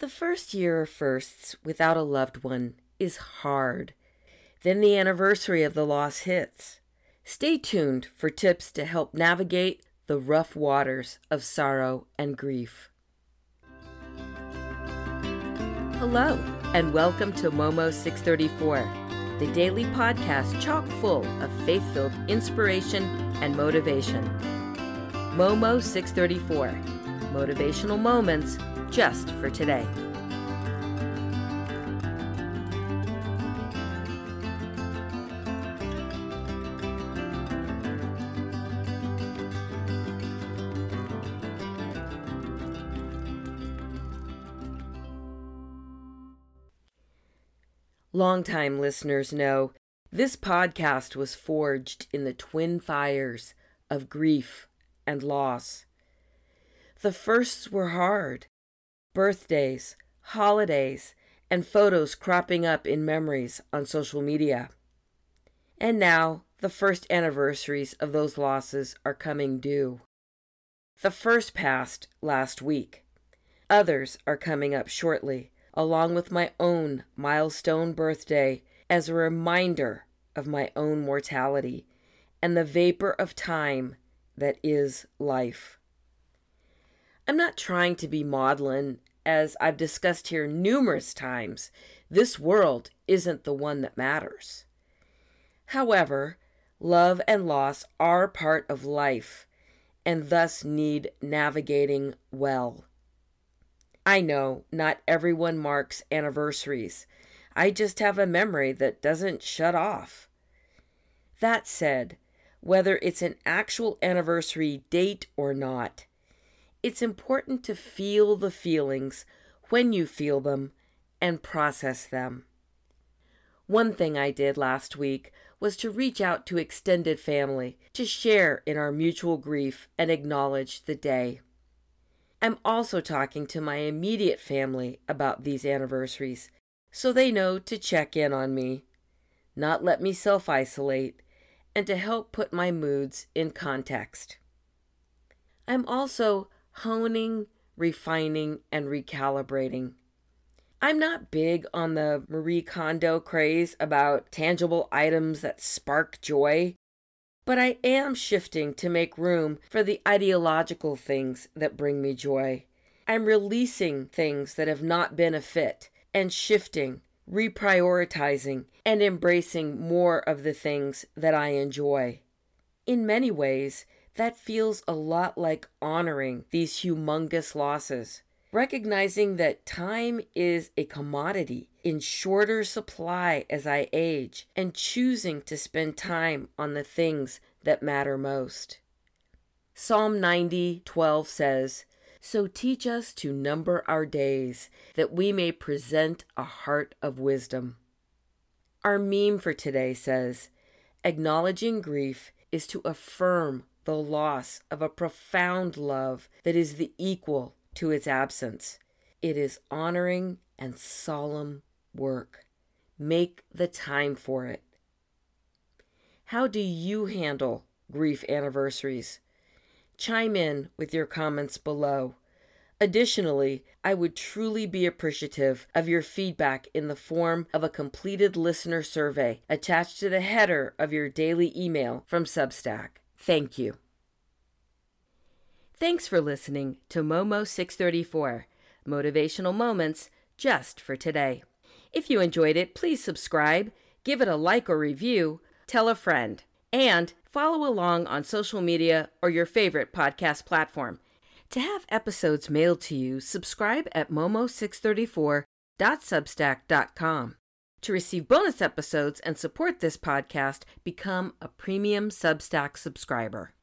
The first year of firsts without a loved one is hard. Then the anniversary of the loss hits. Stay tuned for tips to help navigate the rough waters of sorrow and grief. Hello, and welcome to Momo 634, the daily podcast chock full of faith filled inspiration and motivation. Momo 634, motivational moments just for today. Longtime listeners know this podcast was forged in the twin fires of grief and loss. The firsts were hard birthdays, holidays, and photos cropping up in memories on social media. And now the first anniversaries of those losses are coming due. The first passed last week. Others are coming up shortly, along with my own milestone birthday as a reminder of my own mortality and the vapor of time that is life. I'm not trying to be maudlin, as I've discussed here numerous times. This world isn't the one that matters. However, love and loss are part of life and thus need navigating well. I know not everyone marks anniversaries. I just have a memory that doesn't shut off. That said, whether it's an actual anniversary date or not, it's important to feel the feelings when you feel them and process them. One thing I did last week was to reach out to extended family to share in our mutual grief and acknowledge the day. I'm also talking to my immediate family about these anniversaries so they know to check in on me, not let me self isolate, and to help put my moods in context. I'm also honing, refining, and recalibrating. I'm not big on the Marie Kondo craze about tangible items that spark joy, but I am shifting to make room for the ideological things that bring me joy. I'm releasing things that have not been a fit and shifting, reprioritizing, and embracing more of the things that I enjoy. In many ways, that feels a lot like honoring these humongous losses, recognizing that time is a commodity in shorter supply as I age, and choosing to spend time on the things that matter most. Psalm 90:12 says, "So teach us to number our days, that we may present a heart of wisdom." Our meme for today says, "Acknowledging grief is to affirm the loss of a profound love that is the equal to its absence. It is honoring and solemn work. Make the time for it. How do you handle grief anniversaries? Chime in with your comments below. Additionally, I would truly be appreciative of your feedback in the form of a completed listener survey attached to the header of your daily email from Substack. Thank you. Thanks for listening to Momo 634 Motivational Moments just for today. If you enjoyed it, please subscribe, give it a like or review, tell a friend, and follow along on social media or your favorite podcast platform. To have episodes mailed to you, subscribe at momo634.substack.com. To receive bonus episodes and support this podcast, become a premium Substack subscriber.